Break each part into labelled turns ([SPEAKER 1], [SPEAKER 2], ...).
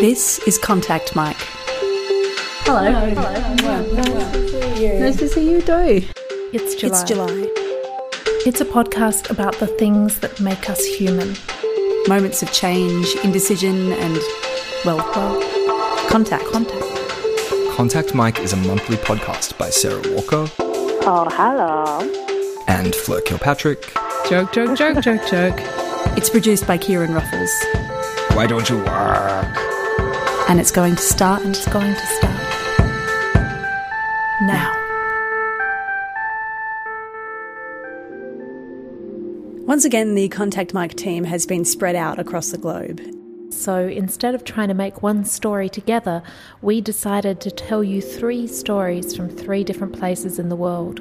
[SPEAKER 1] This is Contact Mike.
[SPEAKER 2] Hello. Hello. Nice to see you too.
[SPEAKER 3] It's July.
[SPEAKER 1] It's July.
[SPEAKER 3] It's a podcast about the things that make us human.
[SPEAKER 1] Moments of change, indecision, and, well, well, contact. Contact.
[SPEAKER 4] Contact Mike is a monthly podcast by Sarah Walker
[SPEAKER 5] Oh, hello.
[SPEAKER 4] and Fleur Kilpatrick.
[SPEAKER 2] Joke, joke, joke, joke, joke.
[SPEAKER 1] It's produced by Kieran Ruffles.
[SPEAKER 4] Why don't you work?
[SPEAKER 1] And it's going to start
[SPEAKER 3] And it's going to start now.
[SPEAKER 1] Once again, the Contact Mike team has been spread out across the globe.
[SPEAKER 3] So instead of trying to make one story together, we decided to tell you three stories from three different places in the world.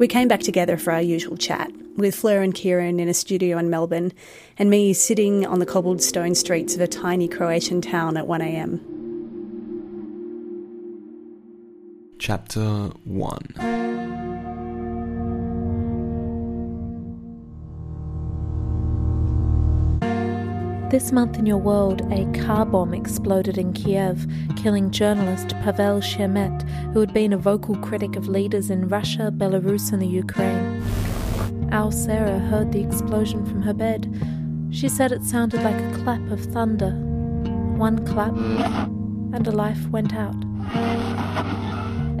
[SPEAKER 1] We came back together for our usual chat, with Fleur and Kieran in a studio in Melbourne, and me sitting on the cobbled stone streets of a tiny Croatian town at 1am.
[SPEAKER 4] Chapter 1
[SPEAKER 3] This month in your world, a car bomb exploded in Kiev, killing journalist Pavel Sheremet, who had been a vocal critic of leaders in Russia, Belarus, and the Ukraine. Our Sarah heard the explosion from her bed. She said it sounded like a clap of thunder. One clap, and a life went out.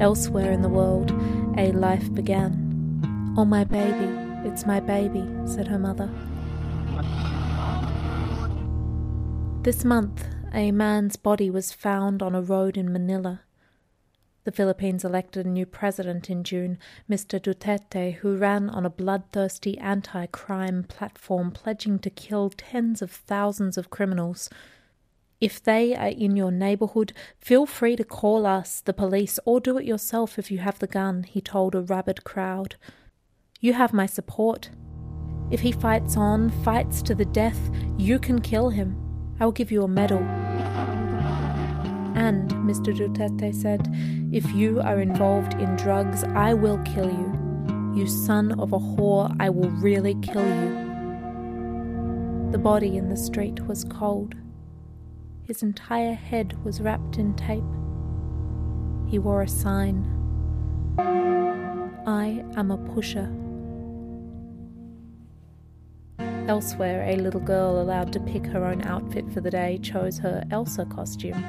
[SPEAKER 3] Elsewhere in the world, a life began. Oh, my baby, it's my baby, said her mother. This month, a man's body was found on a road in Manila. The Philippines elected a new president in June, Mr. Duterte, who ran on a bloodthirsty anti crime platform pledging to kill tens of thousands of criminals. If they are in your neighborhood, feel free to call us, the police, or do it yourself if you have the gun, he told a rabid crowd. You have my support. If he fights on, fights to the death, you can kill him. I will give you a medal. And, Mr. Duterte said, if you are involved in drugs, I will kill you. You son of a whore, I will really kill you. The body in the street was cold. His entire head was wrapped in tape. He wore a sign I am a pusher. Elsewhere, a little girl allowed to pick her own outfit for the day chose her Elsa costume,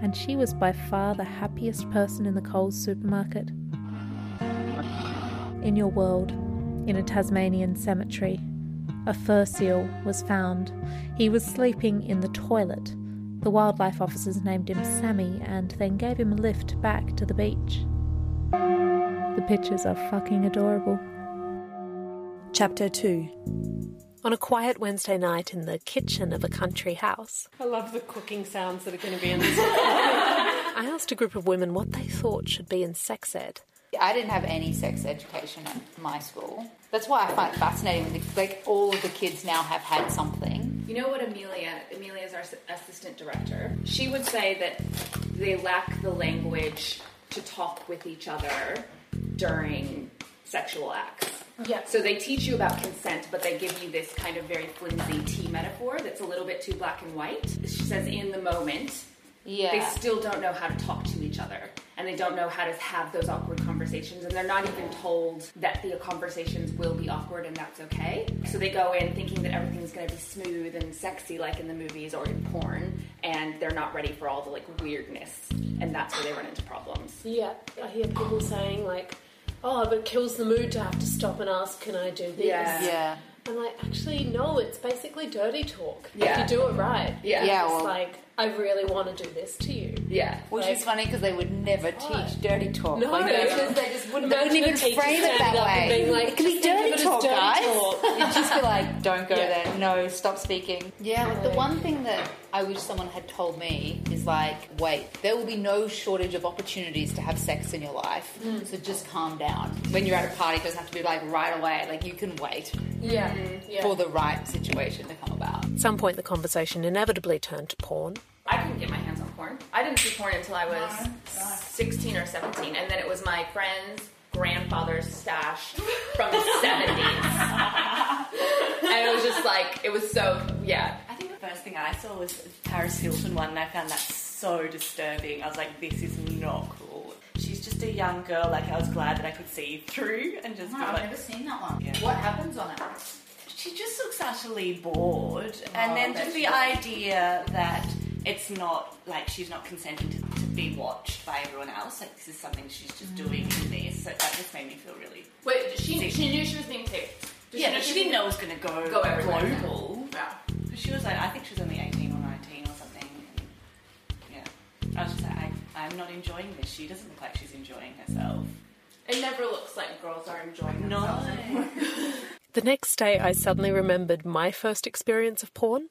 [SPEAKER 3] and she was by far the happiest person in the Coles supermarket. In your world, in a Tasmanian cemetery, a fur seal was found. He was sleeping in the toilet. The wildlife officers named him Sammy and then gave him a lift back to the beach. The pictures are fucking adorable.
[SPEAKER 1] Chapter 2
[SPEAKER 3] On a quiet Wednesday night in the kitchen of a country house,
[SPEAKER 2] I love the cooking sounds that are going to be in this.
[SPEAKER 3] I asked a group of women what they thought should be in sex ed.
[SPEAKER 6] I didn't have any sex education at my school. That's why I find it fascinating. that, Like all of the kids now have had something.
[SPEAKER 7] You know what Amelia, Amelia is our assistant director. She would say that they lack the language to talk with each other during sexual acts.
[SPEAKER 2] Yeah.
[SPEAKER 7] So they teach you about consent, but they give you this kind of very flimsy tea metaphor that's a little bit too black and white. She says, in the moment,
[SPEAKER 6] Yeah.
[SPEAKER 7] they still don't know how to talk to each other and they don't know how to have those awkward conversations and they're not even told that the conversations will be awkward and that's okay so they go in thinking that everything's going to be smooth and sexy like in the movies or in porn and they're not ready for all the like weirdness and that's where they run into problems
[SPEAKER 2] Yeah, I hear people saying like, "Oh, but it kills the mood to have to stop and ask, can I do this?"
[SPEAKER 7] Yeah.
[SPEAKER 6] yeah.
[SPEAKER 2] I'm like, actually, no. It's basically dirty talk.
[SPEAKER 7] Yeah.
[SPEAKER 2] If you do it right.
[SPEAKER 7] Yeah.
[SPEAKER 6] Yeah,
[SPEAKER 2] It's
[SPEAKER 6] well-
[SPEAKER 2] like, I really want to do this to you.
[SPEAKER 7] yeah
[SPEAKER 6] Which
[SPEAKER 2] Like-
[SPEAKER 6] is funny because they would never teach dirty talk.
[SPEAKER 2] No,
[SPEAKER 6] like, they, just, wouldn't, wouldn't even
[SPEAKER 2] a teacher
[SPEAKER 6] frame it that
[SPEAKER 2] up and
[SPEAKER 6] way.
[SPEAKER 2] being like,
[SPEAKER 6] it could be
[SPEAKER 2] "Just think of
[SPEAKER 6] dirty
[SPEAKER 2] it as
[SPEAKER 6] talk,
[SPEAKER 2] dirty
[SPEAKER 6] guys.
[SPEAKER 2] talk."
[SPEAKER 6] You'd just be like, don't go
[SPEAKER 2] Yeah.
[SPEAKER 6] there. No, stop speaking. Yeah, like the one thing that I wish someone had told me is like, wait, there will be no shortage of opportunities to have sex in your life. Hmm. So just calm down. When you're at a party, it doesn't have to be like right away. Like you can wait
[SPEAKER 2] Yeah. Mm-hmm. Yeah.
[SPEAKER 6] for the right situation to come about.
[SPEAKER 3] At some point, the conversation inevitably turned to porn.
[SPEAKER 7] Porn. I didn't see porn until I was 16 or 17, and then it was my friend's grandfather's stash from the 70s. and it was just like, it was so, yeah.
[SPEAKER 6] I think the first thing
[SPEAKER 8] thing I saw was Paris Hilton one, and I found that so disturbing. I was like, this is not cool. She's just a young girl. Like I was glad that I could see through and just.
[SPEAKER 6] No,
[SPEAKER 8] be
[SPEAKER 6] I've
[SPEAKER 8] like,
[SPEAKER 6] never seen that one.
[SPEAKER 8] Yeah.
[SPEAKER 6] What happens on it?
[SPEAKER 8] she just looks utterly bored, and
[SPEAKER 6] Oh,
[SPEAKER 8] then just the idea that it's not like she's not consenting to, to be watched by everyone else. Like this is something she's just doing mm. in this. So that just made me feel really.
[SPEAKER 7] Wait, she she knew she was being taped. Did
[SPEAKER 8] yeah, but she didn't know it was going to go,
[SPEAKER 7] Go
[SPEAKER 8] global.
[SPEAKER 7] Yeah.
[SPEAKER 8] But She was like, I think she was only 18 or 19 or something. And yeah. I was just like, I, I'm not enjoying this. She doesn't look like she's enjoying herself.
[SPEAKER 7] It never looks like girls are enjoying
[SPEAKER 8] No.
[SPEAKER 7] themselves anymore.
[SPEAKER 3] The next day, I suddenly remembered my first experience of porn.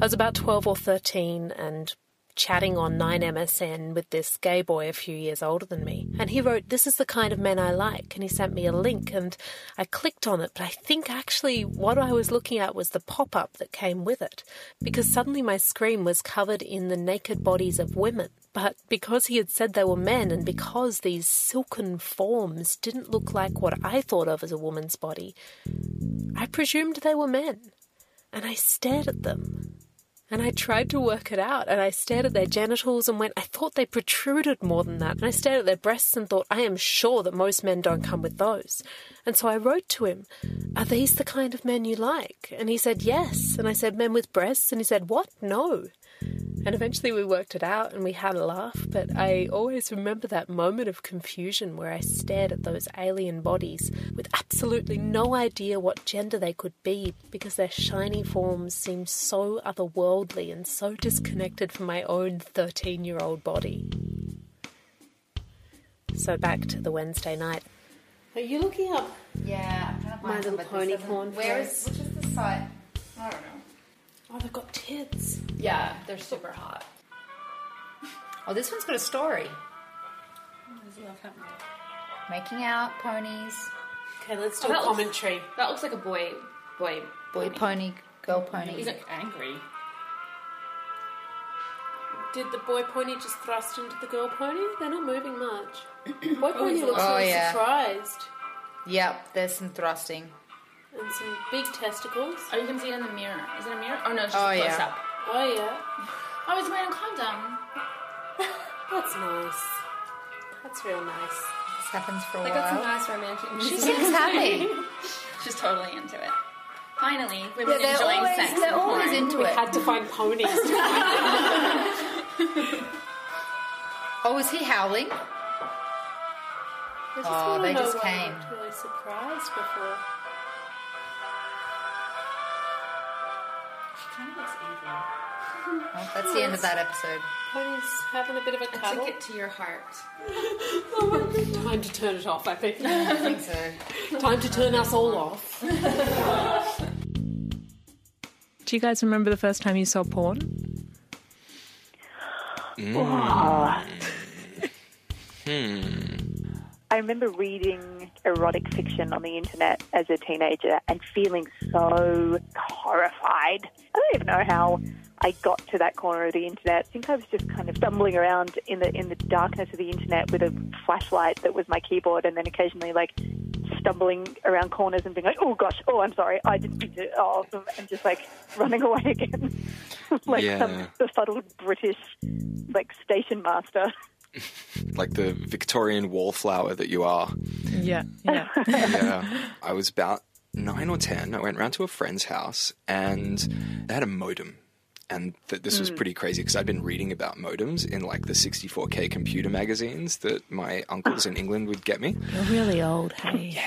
[SPEAKER 3] I was about 12 or 13 and chatting on 9MSN with this gay boy a few years older than me. And he wrote, This is the kind of men I like. And he sent me a link and I clicked on it. But I think actually what I was looking at was the pop up that came with it. Because suddenly my screen was covered in the naked bodies of women. But because he had said they were men and because these silken forms didn't look like what I thought of as a woman's body, I presumed they were men. And I stared at them. And I tried to work it out. And I stared at their genitals and went, I thought they protruded more than that. And I stared at their breasts and thought, I am sure that most men don't come with those. And so I wrote to him, Are these the kind of men you like? And he said, Yes. And I said, Men with breasts? And he said, What? No. And eventually we worked it out and we had a laugh, but I always remember that moment of confusion where I stared at those alien bodies with absolutely no idea what gender they could be because their shiny forms seemed so otherworldly and so disconnected from my own 13 year old body. So back to the Wednesday night.
[SPEAKER 9] Are you looking up?
[SPEAKER 6] Yeah, I'm trying to
[SPEAKER 9] My
[SPEAKER 6] find some,
[SPEAKER 9] Little Pony
[SPEAKER 6] doesn't- Where is which is the site? I don't know.
[SPEAKER 9] Oh, they've got tits.
[SPEAKER 6] Yeah, they're super hot. Oh, this one's got a story. There's love happening. Making out ponies,
[SPEAKER 9] Okay, let's
[SPEAKER 7] Oh,
[SPEAKER 9] do a
[SPEAKER 7] that looks-
[SPEAKER 9] commentary.
[SPEAKER 7] That looks like a boy boy
[SPEAKER 6] boy pony, girl pony.
[SPEAKER 7] He's like angry.
[SPEAKER 9] Did the boy pony just thrust into the girl pony? They're not moving much. Boy pony
[SPEAKER 7] oh,
[SPEAKER 9] looks
[SPEAKER 6] Oh,
[SPEAKER 9] really
[SPEAKER 6] yeah.
[SPEAKER 9] surprised.
[SPEAKER 6] Yep, there's some thrusting.
[SPEAKER 9] And some big testicles.
[SPEAKER 7] Oh, you can see it in the mirror. Is it a mirror? Oh no, it's just
[SPEAKER 6] Oh,
[SPEAKER 7] a close
[SPEAKER 6] yeah.
[SPEAKER 7] up.
[SPEAKER 9] Oh, yeah.
[SPEAKER 7] Oh, he's wearing a condom.
[SPEAKER 9] That's nice. That's real nice.
[SPEAKER 6] This happens for a
[SPEAKER 7] They got some
[SPEAKER 6] while.
[SPEAKER 7] nice romantic
[SPEAKER 6] She seems happy.
[SPEAKER 7] She's totally into it. Finally, women
[SPEAKER 6] they're
[SPEAKER 7] enjoying
[SPEAKER 6] always-
[SPEAKER 7] sex.
[SPEAKER 6] they're always
[SPEAKER 7] porn.
[SPEAKER 6] into
[SPEAKER 9] We
[SPEAKER 6] it.
[SPEAKER 9] had to find ponies. to
[SPEAKER 6] Oh, is he howling?
[SPEAKER 9] I just
[SPEAKER 6] Oh, they just
[SPEAKER 9] why I
[SPEAKER 6] came.
[SPEAKER 9] really surprised before.
[SPEAKER 8] Looks evil.
[SPEAKER 6] Oh, that's the end of that episode.
[SPEAKER 9] Ponies having a bit of a
[SPEAKER 7] I
[SPEAKER 9] cuddle.
[SPEAKER 7] took it to your heart.
[SPEAKER 9] Time to turn it off, I think.
[SPEAKER 6] I think so.
[SPEAKER 9] Time to turn us all off.
[SPEAKER 10] Do you guys remember the first time you saw porn? Mm. Hmm.
[SPEAKER 5] I remember reading erotic fiction on the internet as a teenager and feeling so horrified. I don't even know how I got to that corner of the internet. I think I was just kind of stumbling around in the in the darkness of the internet with a flashlight that was my keyboard, and then occasionally like stumbling around corners and being like, "Oh gosh, oh I'm sorry, I didn't mean to," oh, and just like running away again, like some
[SPEAKER 4] Yeah.
[SPEAKER 5] befuddled British like station master.
[SPEAKER 4] Like the Victorian wallflower that you are.
[SPEAKER 10] Yeah, yeah.
[SPEAKER 4] yeah. I was about nine or ten. I went round to a friend's house and they had a modem. And th- this was hmm. pretty crazy because I'd been reading about modems in like the 64K computer magazines that my uncles in ah. England would get me.
[SPEAKER 10] You're really old, hey.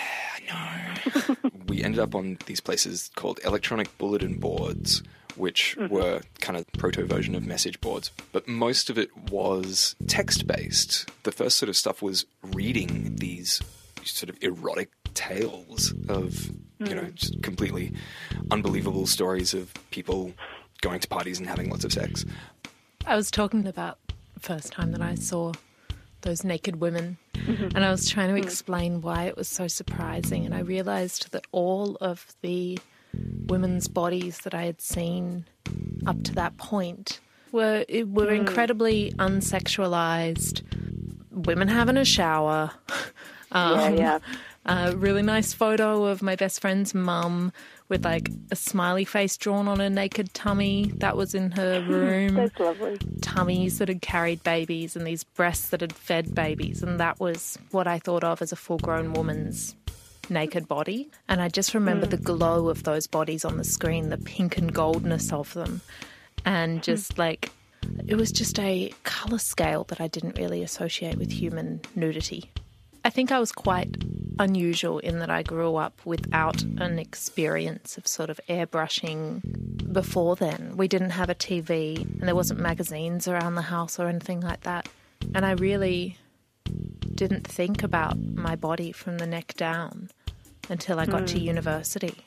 [SPEAKER 4] we ended up on these places called electronic bulletin boards, which mm-hmm. were kind of proto version of message boards. But most of it was text based. The first sort of stuff was reading these sort of erotic tales of, you know, mm. just completely unbelievable stories of people going to parties and having lots of sex.
[SPEAKER 10] I was talking about the first time that I saw those naked women, mm-hmm. and I was trying to mm-hmm. explain why it was so surprising. And I realized that all of the women's bodies that I had seen up to that point were were mm. incredibly unsexualized. Women having a shower, um,
[SPEAKER 5] yeah, yeah.
[SPEAKER 3] Um, A really nice photo of my best friend's mum with like a smiley face drawn on her naked tummy. That was in her room.
[SPEAKER 5] That's lovely.
[SPEAKER 3] Tummies that had carried babies and these breasts that had fed babies. And that was what I thought of as a full grown woman's naked body. And I just remember the hmm. glow of those bodies on the screen, the pink and goldness of them. And hmm. just like, it was just a colour scale that I didn't really associate with human nudity. I think I was quite unusual in that I grew up without an experience of sort of airbrushing before then. We didn't have a TV and there wasn't magazines around the house or anything like that. And I really didn't think about my body from the neck down until I got to university.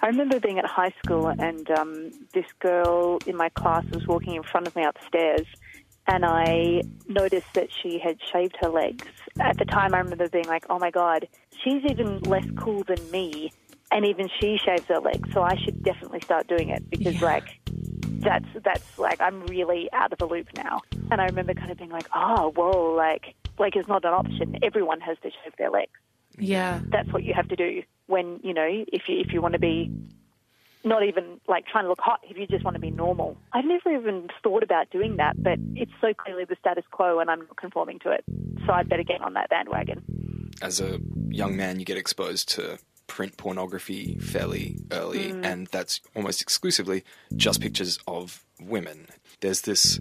[SPEAKER 5] I remember being at high school and um, this girl in my class was walking in front of me upstairs and I noticed that she had shaved her legs. At the time, I remember being like, oh my God, she's even less cool than me, and even she shaves her legs, so I should definitely start doing it because,
[SPEAKER 3] Yeah.
[SPEAKER 5] like, that's that's like I'm really out of the loop now. And I remember kind of being like, oh, whoa, like, like it's not an option. Everyone has to shave their legs.
[SPEAKER 3] Yeah.
[SPEAKER 5] That's what you have to do when you know if you if you want to be not even like trying to look hot if you just want to be normal. I've never even thought about doing that, but it's so clearly the status quo and I'm not conforming to it. So I'd better get on that bandwagon.
[SPEAKER 4] as a young man, you get exposed to print pornography fairly early, mm. and that's almost exclusively just pictures of women. There's this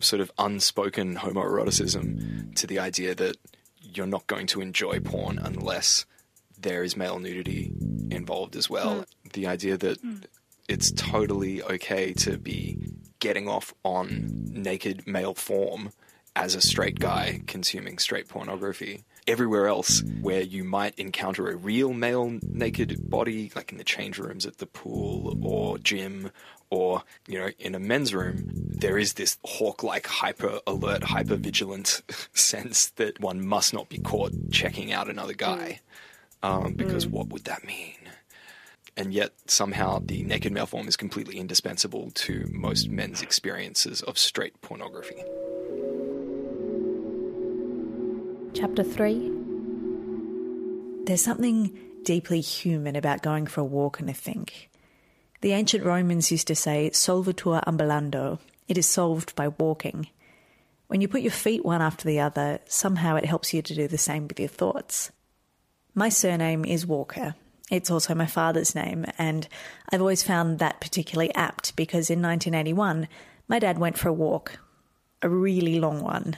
[SPEAKER 4] sort of unspoken homoeroticism to the idea that you're not going to enjoy porn unless there is male nudity involved as well. Mm. The idea that hmm. it's totally okay to be getting off on naked male form as a straight guy consuming straight pornography. Everywhere else where you might encounter a real male naked body, like in the change rooms at the pool or gym or, you know, in a men's room, there is this hawk like hyper alert, hyper vigilant sense that one must not be caught checking out another guy. Hmm. Um, because hmm. what would that mean? And yet somehow the naked male form is completely indispensable to most men's experiences of straight pornography.
[SPEAKER 3] Chapter 3
[SPEAKER 1] There's something deeply human about going for a walk, and I think. The ancient Romans used to say, solvitur ambulando, it is solved by walking. When you put your feet one after the other, somehow it helps you to do the same with your thoughts. My surname is Walker. It's also my father's name, and I've always found that particularly apt because in 1981, my dad went for a walk, a really long one.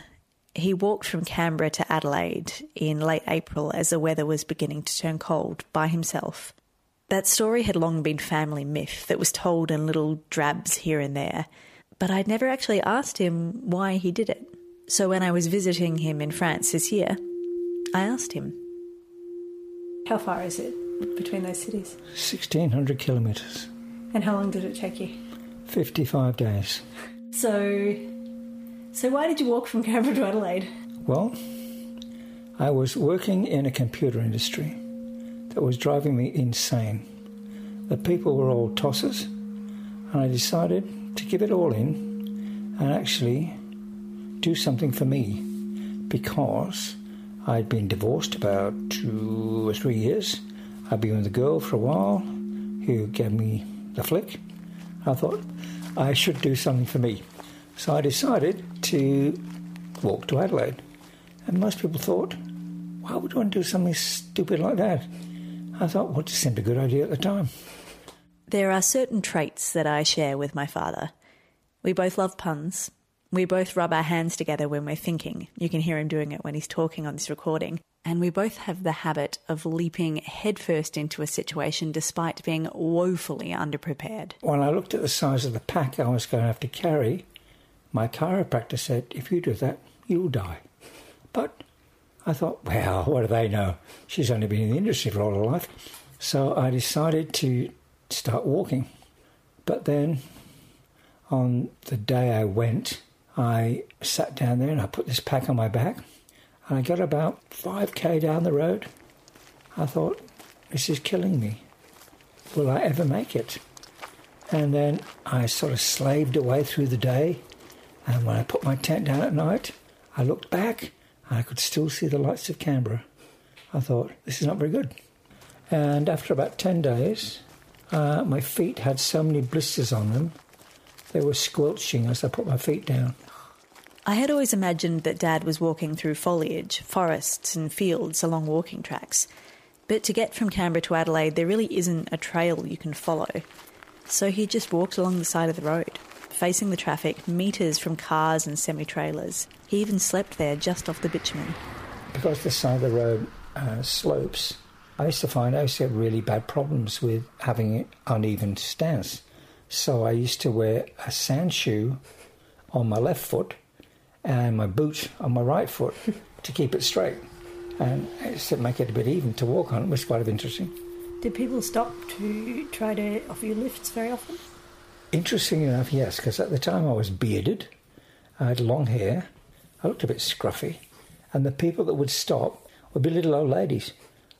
[SPEAKER 1] He walked from Canberra to Adelaide in late April as the weather was beginning to turn cold by himself. That story had long been family myth that was told in little drabs here and there, but I'd never actually asked him why he did it. So when I was visiting him in France this year, I asked him. How far is it between those cities?
[SPEAKER 11] 1600 kilometres,
[SPEAKER 1] And how long did it take you?
[SPEAKER 11] 55 days.
[SPEAKER 1] So, so why did you walk from Canberra to Adelaide?
[SPEAKER 11] Well, I was working in a computer industry that was driving me insane. The people were all tossers, and I decided to give it all in and actually do something for me because I'd been divorced about two or three years. I'd been with a girl for a while who gave me the flick. I thought I should do something for me. So I decided to walk to Adelaide. And most people thought, why would one do something stupid like that? I thought, well, it just seemed a good idea at the time.
[SPEAKER 1] There are certain traits that I share with my father. We both love puns. We both rub our hands together when we're thinking. You can hear him doing it when he's talking on this recording. And we both have the habit of leaping headfirst into a situation despite being woefully underprepared.
[SPEAKER 11] When I looked at the size of the pack I was going to have to carry, my chiropractor said, if you do that, you'll die. But I thought, well, what do they know? She's only been in the industry for all her life. So I decided to start walking. But then on the day I went, I sat down there and I put this pack on my back. And I got about 5k down the road. I thought, this is killing me. Will I ever make it? And then I sort of slaved away through the day. And when I put my tent down at night, I looked back and I could still see the lights of Canberra. I thought, this is not very good. And after about 10 days, uh, my feet had so many blisters on them, they were squelching as I put my feet down.
[SPEAKER 1] I had always imagined that Dad was walking through foliage, forests, and fields along walking tracks. But to get from Canberra to Adelaide, there really isn't a trail you can follow. So he just walked along the side of the road, facing the traffic, metres from cars and semi trailers. He even slept there just off the bitumen.
[SPEAKER 11] Because the side of the road uh, slopes, I used to find I used to have really bad problems with having an uneven stance. So I used to wear a sand shoe on my left foot and my boot on my right foot to keep it straight. And to make it a bit even to walk on it was quite interesting.
[SPEAKER 12] Did people stop to try to offer you lifts very often?
[SPEAKER 11] Interesting enough, yes, because at the time I was bearded, I had long hair, I looked a bit scruffy, and the people that would stop would be little old ladies.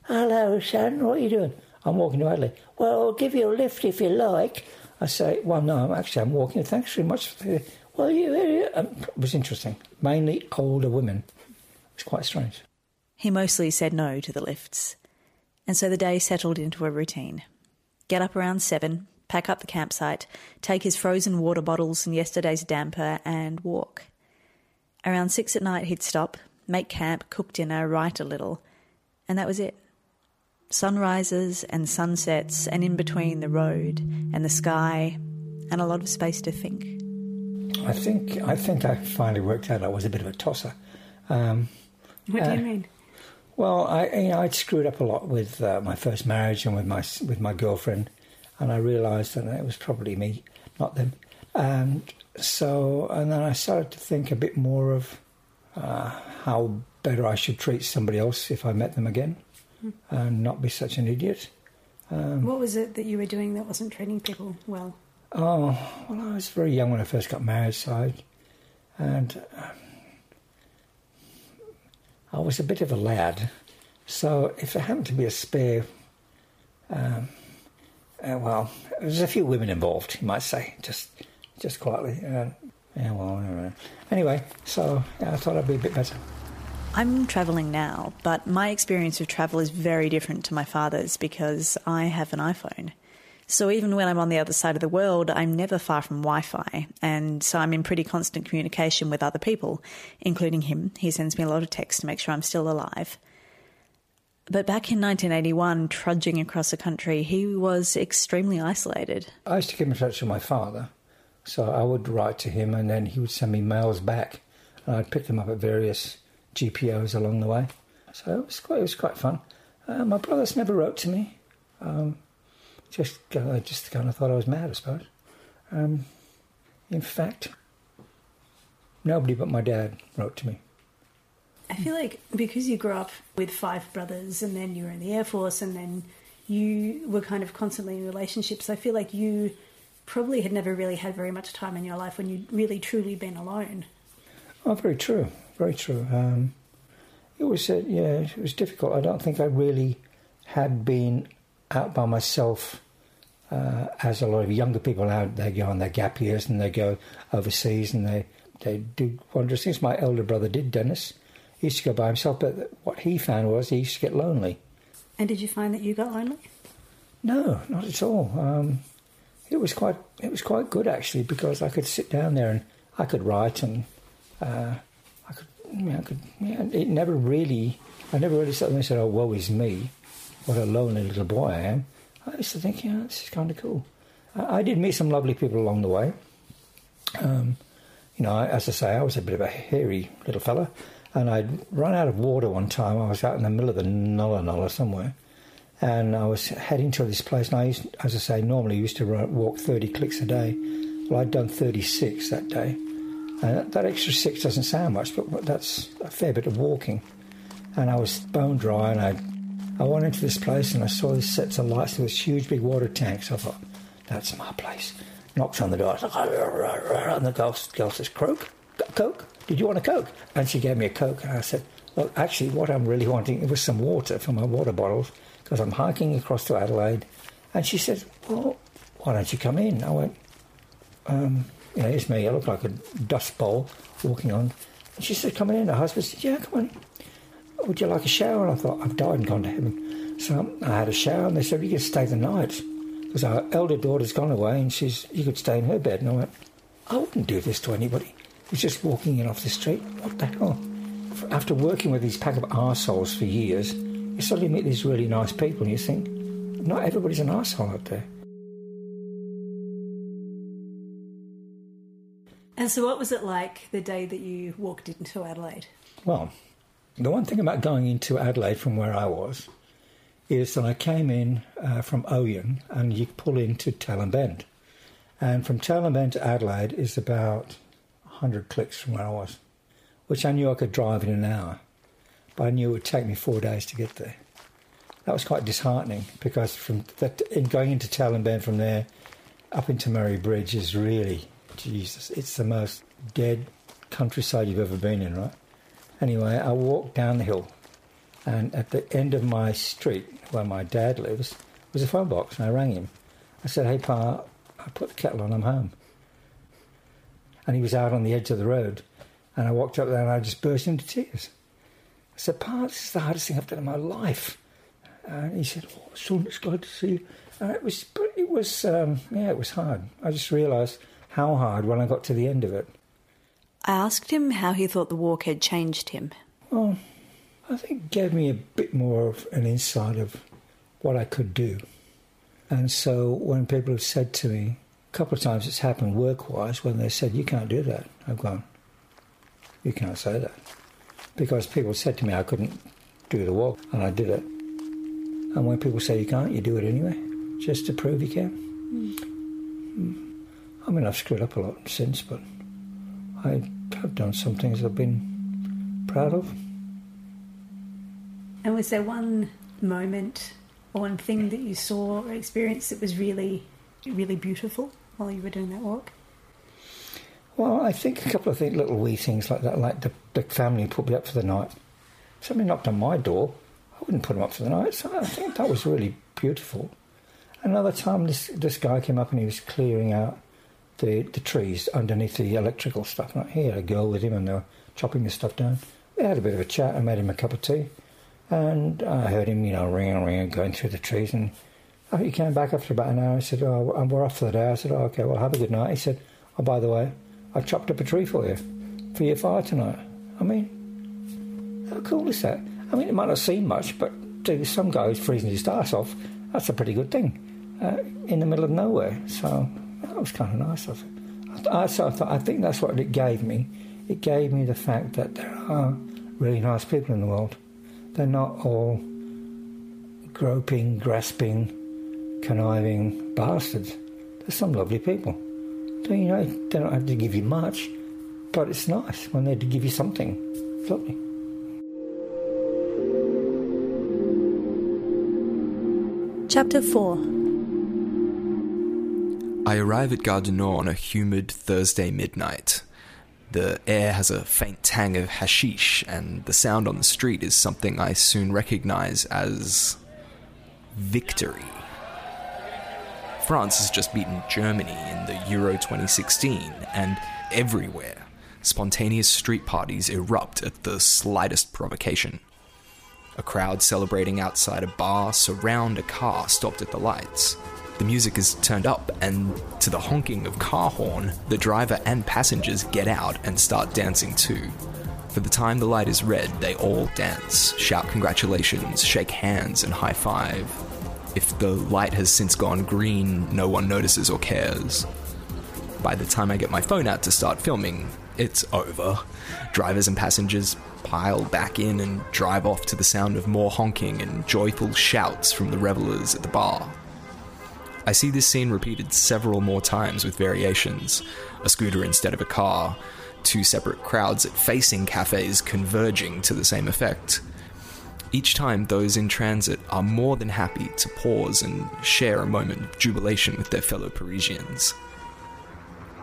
[SPEAKER 11] Hello, son, what are you doing? I'm walking to Adelaide. Well, I'll give you a lift if you like. I say, well, no, I'm actually I'm walking. Thanks very much. For the, well, you, um, it was interesting. Mainly older women. It was quite strange.
[SPEAKER 1] He mostly said no to the lifts. And so the day settled into a routine. Get up around seven, pack up the campsite, take his frozen water bottles and yesterday's damper, and walk. Around six at night, he'd stop, make camp, cook dinner, write a little, and that was it. Sunrises and sunsets, and in between the road and the sky, and a lot of space to think.
[SPEAKER 11] I think I think I finally worked out I was a bit of a tosser. Um,
[SPEAKER 12] what do you uh, mean?
[SPEAKER 11] Well, I you know I'd screwed up a lot with uh, my first marriage and with my with my girlfriend, and I realised that it was probably me, not them. And so, and then I started to think a bit more of uh, how better I should treat somebody else if I met them again, mm. and not be such an idiot.
[SPEAKER 12] Um, what was it that you were doing that wasn't treating people well?
[SPEAKER 11] Oh, well, I was very young when I first got married, so I, and um, I was a bit of a lad. So if there happened to be a spare, um, uh, well, there's a few women involved, you might say, just just quietly. Uh, yeah, well, anyway, so yeah, I thought I'd be a bit better.
[SPEAKER 1] I'm travelling now, but my experience of travel is very different to my father's because I have an iPhone. So even when I'm on the other side of the world, I'm never far from Wi Fi. And so I'm in pretty constant communication with other people, including him. He sends me a lot of texts to make sure I'm still alive. But back in 1981, trudging across the country, he was extremely isolated.
[SPEAKER 11] I used to keep in touch with my father. So I would write to him and then he would send me mails back. And I'd pick them up at various GPOs along the way. So it was quite, it was quite fun. Uh, my brothers never wrote to me. Um, just uh, just kind of thought I was mad, I suppose. Um, in fact, nobody but my dad wrote to me.
[SPEAKER 12] I feel like because you grew up with five brothers and then you were in the Air Force and then you were kind of constantly in relationships, I feel like you probably had never really had very much time in your life when you'd really truly been alone.
[SPEAKER 11] Oh, very true, very true. Um, it was, uh, yeah, it was difficult. I don't think I really had been out by myself uh, as a lot of younger people now, they go on their gap years and they go overseas and they, they do wondrous things. My elder brother did, Dennis. He used to go by himself, but what he found was he used to get lonely.
[SPEAKER 12] And did you find that you got lonely?
[SPEAKER 11] No, not at all. Um, it was quite it was quite good actually because I could sit down there and I could write and uh, I could you know, I could yeah, it never really I never really sat there and said oh woe is me what a lonely little boy I am I used to think, yeah, this is kind of cool. I, I did meet some lovely people along the way. Um, you know, as I say, I was a bit of a hairy little fella, and I'd run out of water one time. I was out in the middle of the Nulla Nulla somewhere, and I was heading to this place. And I used, as I say, normally used to run, walk 30 clicks a day. Well, I'd done 36 that day. And that, that extra six doesn't sound much, but that's a fair bit of walking. And I was bone dry, and I I went into this place and I saw these sets of lights. There was huge big water tanks. I thought, that's my place. Knocked on the door. And the girl, girl says, Croak? Coke? Did you want a Coke? And she gave me a Coke. And I said, well, actually, what I'm really wanting was some water for my water bottles because I'm hiking across to Adelaide. And she said, well, why don't you come in? I went, um, you know, here's me. I look like a dust bowl walking on. And she said, come in. Her husband said, yeah, come on would you like a shower? And I thought, I've died and gone to heaven. So I had a shower, and they said, you can stay the night. Because our elder daughter's gone away, and she's, you could stay in her bed. And I went, I wouldn't do this to anybody. He's just walking in off the street. What the hell? After working with these pack of arseholes for years, you suddenly meet these really nice people, and you think, not everybody's an arsehole out there.
[SPEAKER 12] And so, what was it like the day that you walked into Adelaide?
[SPEAKER 11] Well, the one thing about going into Adelaide from where I was is that I came in uh, from Oyen and you pull into Tailem Bend. And from Tailem Bend to Adelaide is about 100 clicks from where I was, which I knew I could drive in an hour. But I knew it would take me four days to get there. That was quite disheartening because from that, in going into Tailem Bend from there up into Murray Bridge is really, Jesus, it's the most dead countryside you've ever been in, right? Anyway, I walked down the hill, and at the end of my street, where my dad lives, was a phone box, and I rang him. I said, Hey, Pa, I put the kettle on, I'm home. And he was out on the edge of the road, and I walked up there and I just burst into tears. I said, Pa, this is the hardest thing I've done in my life. And he said, Oh, son, it's glad to see you. And it was, it was, um, yeah, it was hard. I just realised how hard when I got to the end of it.
[SPEAKER 1] I asked him how he thought the walk had changed him.
[SPEAKER 11] Well, I think it gave me a bit more of an insight of what I could do. And so when people have said to me, a couple of times it's happened work wise, when they said, You can't do that, I've gone, You can't say that. Because people said to me I couldn't do the walk, and I did it. And when people say you can't, you do it anyway, just to prove you can. Mm. I mean, I've screwed up a lot since, but I have done some things I've been proud of.
[SPEAKER 12] And was there one moment or one thing that you saw or experienced that was really, really beautiful while you were doing that walk?
[SPEAKER 11] Well, I think a couple of things, little wee things like that, like the, the family put me up for the night. Somebody knocked on my door. I wouldn't put them up for the night, so I think that was really beautiful. Another time, this this guy came up and he was clearing out the, the trees underneath the electrical stuff. And he had a girl with him and they were chopping the stuff down. We had a bit of a chat. I made him a cup of tea. And I heard him, you know, ringing, ringing, going through the trees. And he came back after about an hour. I said, Oh, we're off for the day. I said, Oh, okay, well, have a good night. He said, Oh, by the way, I chopped up a tree for you, for your fire tonight. I mean, how cool is that? I mean, it might not seem much, but to some guy who's freezing his ass off, that's a pretty good thing uh, in the middle of nowhere. So that was kind of nice. I, so I, thought, I think that's what it gave me. It gave me the fact that there are really nice people in the world. They're not all groping, grasping, conniving bastards. There's some lovely people. They, you know, they don't have to give you much, but it's nice when they give you something. It's lovely.
[SPEAKER 1] Chapter 4
[SPEAKER 4] I arrive at Nord on a humid Thursday midnight. The air has a faint tang of hashish, and the sound on the street is something I soon recognize as victory. France has just beaten Germany in the Euro 2016, and everywhere, spontaneous street parties erupt at the slightest provocation. A crowd celebrating outside a bar surround a car stopped at the lights. The music is turned up, and to the honking of car horn, the driver and passengers get out and start dancing too. For the time the light is red, they all dance, shout congratulations, shake hands, and high five. If the light has since gone green, no one notices or cares. By the time I get my phone out to start filming, it's over. Drivers and passengers pile back in and drive off to the sound of more honking and joyful shouts from the revelers at the bar. I see this scene repeated several more times with variations a scooter instead of a car, two separate crowds at facing cafes converging to the same effect. Each time, those in transit are more than happy to pause and share a moment of jubilation with their fellow Parisians.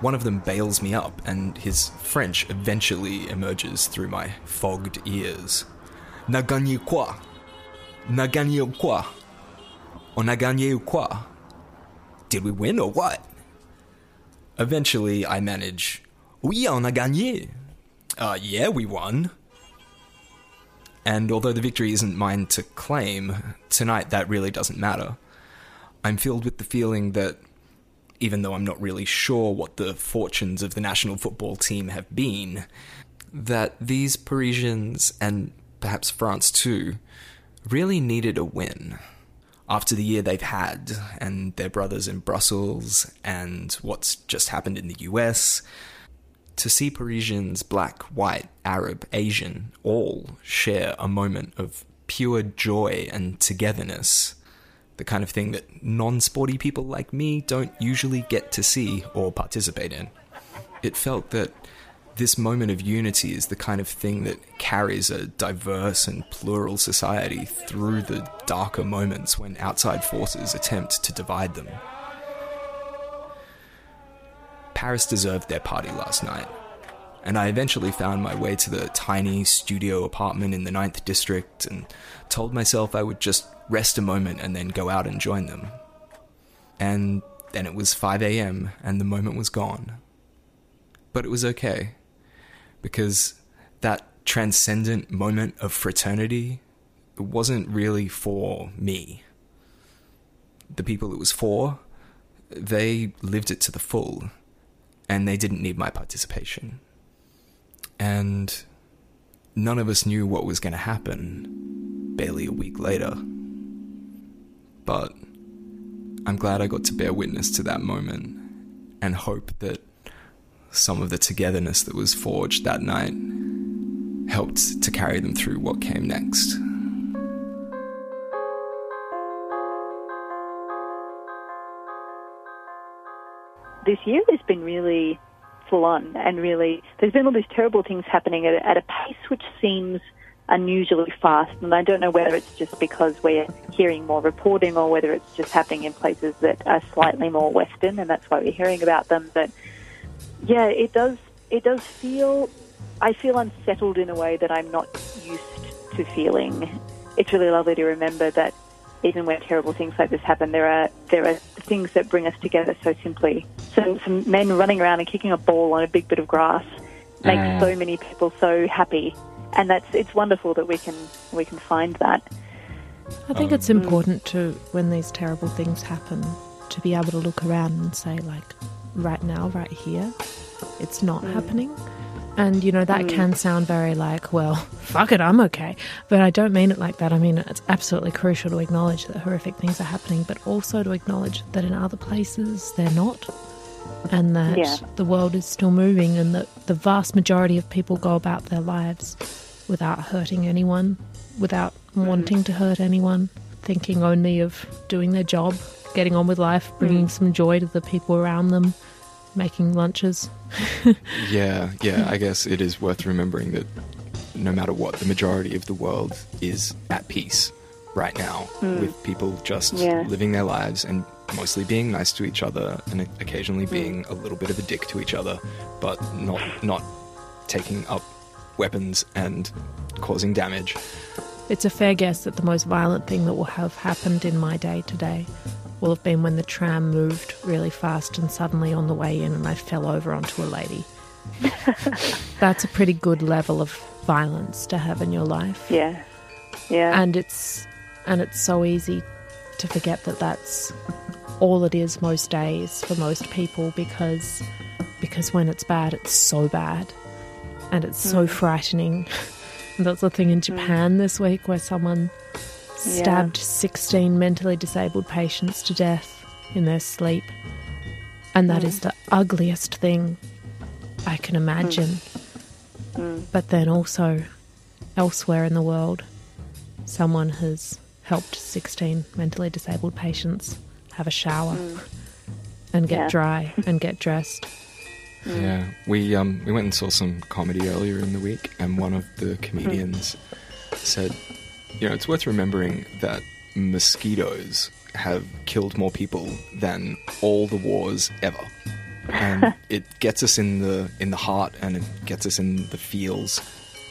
[SPEAKER 4] One of them bails me up, and his French eventually emerges through my fogged ears. Na gagné quoi? Na gagné quoi? On a gagné quoi? Did we win or what? Eventually, I manage, Oui, on a gagné. Uh, yeah, we won. And although the victory isn't mine to claim, tonight that really doesn't matter. I'm filled with the feeling that even though I'm not really sure what the fortunes of the national football team have been, that these Parisians, and perhaps France too, really needed a win. After the year they've had, and their brothers in Brussels, and what's just happened in the US, to see Parisians, black, white, Arab, Asian, all share a moment of pure joy and togetherness, the kind of thing that non sporty people like me don't usually get to see or participate in. It felt that this moment of unity is the kind of thing that carries a diverse and plural society through the darker moments when outside forces attempt to divide them. Paris deserved their party last night, and I eventually found my way to the tiny studio apartment in the Ninth District and told myself I would just rest a moment and then go out and join them. And then it was 5 a.m., and the moment was gone. But it was okay, because that transcendent moment of fraternity wasn't really for me. The people it was for, they lived it to the full, and they didn't need my participation. And none of us knew what was going to happen barely a week later. But I'm glad I got to bear witness to that moment and hope that some of the togetherness that was forged that night helped to carry them through what came next.
[SPEAKER 5] This year has been really full on and really, there's been all these terrible things happening at, at a pace which seems unusually fast. And I don't know whether it's just because we're hearing more reporting or whether it's just happening in places that are slightly more Western and that's why we're hearing about them. But yeah, it does, it does feel, I feel unsettled in a way that I'm not used to feeling. It's really lovely to remember that even when terrible things like this happen, there are there are things that bring us together so simply. So some men running around and kicking a ball on a big bit of grass makes
[SPEAKER 3] Mm.
[SPEAKER 5] so many people so happy, and that's it's wonderful that we can we can find that.
[SPEAKER 3] I think it's important to, when these terrible things happen, to be able to look around and say, like, right now, right here, it's not hmm. happening. And, you know, that hmm. can sound very like, well, fuck it, I'm okay. But I don't mean it like that. I mean, it's absolutely crucial to acknowledge that horrific things are happening, but also to acknowledge that in other places they're not. And that
[SPEAKER 5] Yeah.
[SPEAKER 3] the world is still moving, and that the vast majority of people go about their lives without hurting anyone, without hmm. wanting to hurt anyone, thinking only of doing their job, getting on with life, mm. bringing some joy to the people around them, making lunches.
[SPEAKER 4] Yeah, yeah, I guess it is worth remembering that no matter what, the majority of the world is at peace right now mm. with people just
[SPEAKER 5] Yeah.
[SPEAKER 4] living their lives and mostly being nice to each other and occasionally mm. being a little bit of a dick to each other, but not not taking up weapons and causing damage.
[SPEAKER 3] It's a fair guess that the most violent thing that will have happened in my day today will have been when the tram moved really fast and suddenly on the way in and I fell over onto a lady. That's a pretty good level of violence to have in your life.
[SPEAKER 5] Yeah, yeah,
[SPEAKER 3] and it's and it's so easy to forget that that's all it is most days for most people because because when it's bad it's so bad and it's so hmm. frightening. And that's the thing in hmm. Japan this week where someone stabbed 16 mentally disabled patients to death in their sleep. And that is mm. the ugliest thing I can imagine. Mm. Mm. But then also elsewhere in the world someone has helped 16 mentally disabled patients have a shower and get
[SPEAKER 5] Yeah.
[SPEAKER 3] dry and get dressed.
[SPEAKER 4] Yeah, we um we went and saw some comedy earlier in the week, and one of the comedians said, you know, it's worth remembering that mosquitoes have killed more people than all the wars ever, and it gets us in the in the heart and it gets us in the feels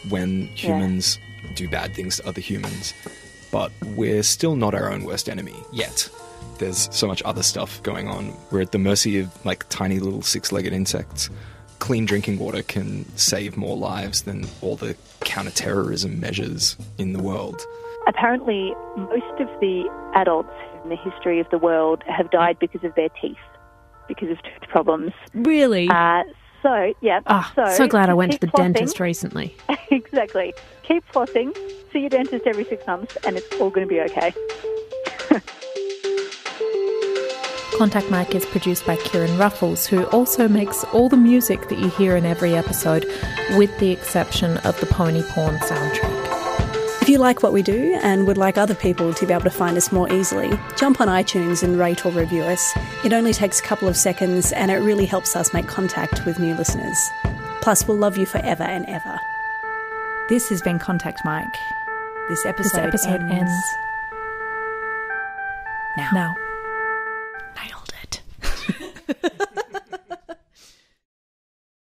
[SPEAKER 4] when humans do bad things to other humans. But we're still not our own worst enemy yet. There's so much other stuff going on. We're at the mercy of like tiny little six-legged insects clean drinking water can save more lives than all the counterterrorism measures in the world.
[SPEAKER 5] Apparently, most of the adults in the history of the world have died because of their teeth, because of tooth problems.
[SPEAKER 13] Really?
[SPEAKER 5] Uh, so, yeah.
[SPEAKER 13] Ah,
[SPEAKER 5] so,
[SPEAKER 13] so glad I went to the
[SPEAKER 5] flossing.
[SPEAKER 13] dentist recently.
[SPEAKER 5] exactly. Keep flossing, see your dentist every six months, and it's all going to be okay.
[SPEAKER 3] Contact Mike is produced by Kieran Ruffles, who also makes all the music that you hear in every episode, with the exception of the pony porn soundtrack.
[SPEAKER 12] If you like what we do and would like other people to be able to find us more easily, jump on iTunes and rate or review us. It only takes a couple of seconds and it really helps us make contact with new listeners. Plus, we'll love you forever and ever.
[SPEAKER 1] This has been Contact Mike. This episode,
[SPEAKER 3] This episode
[SPEAKER 1] ends,
[SPEAKER 3] ends
[SPEAKER 1] now.
[SPEAKER 3] now.
[SPEAKER 1] It.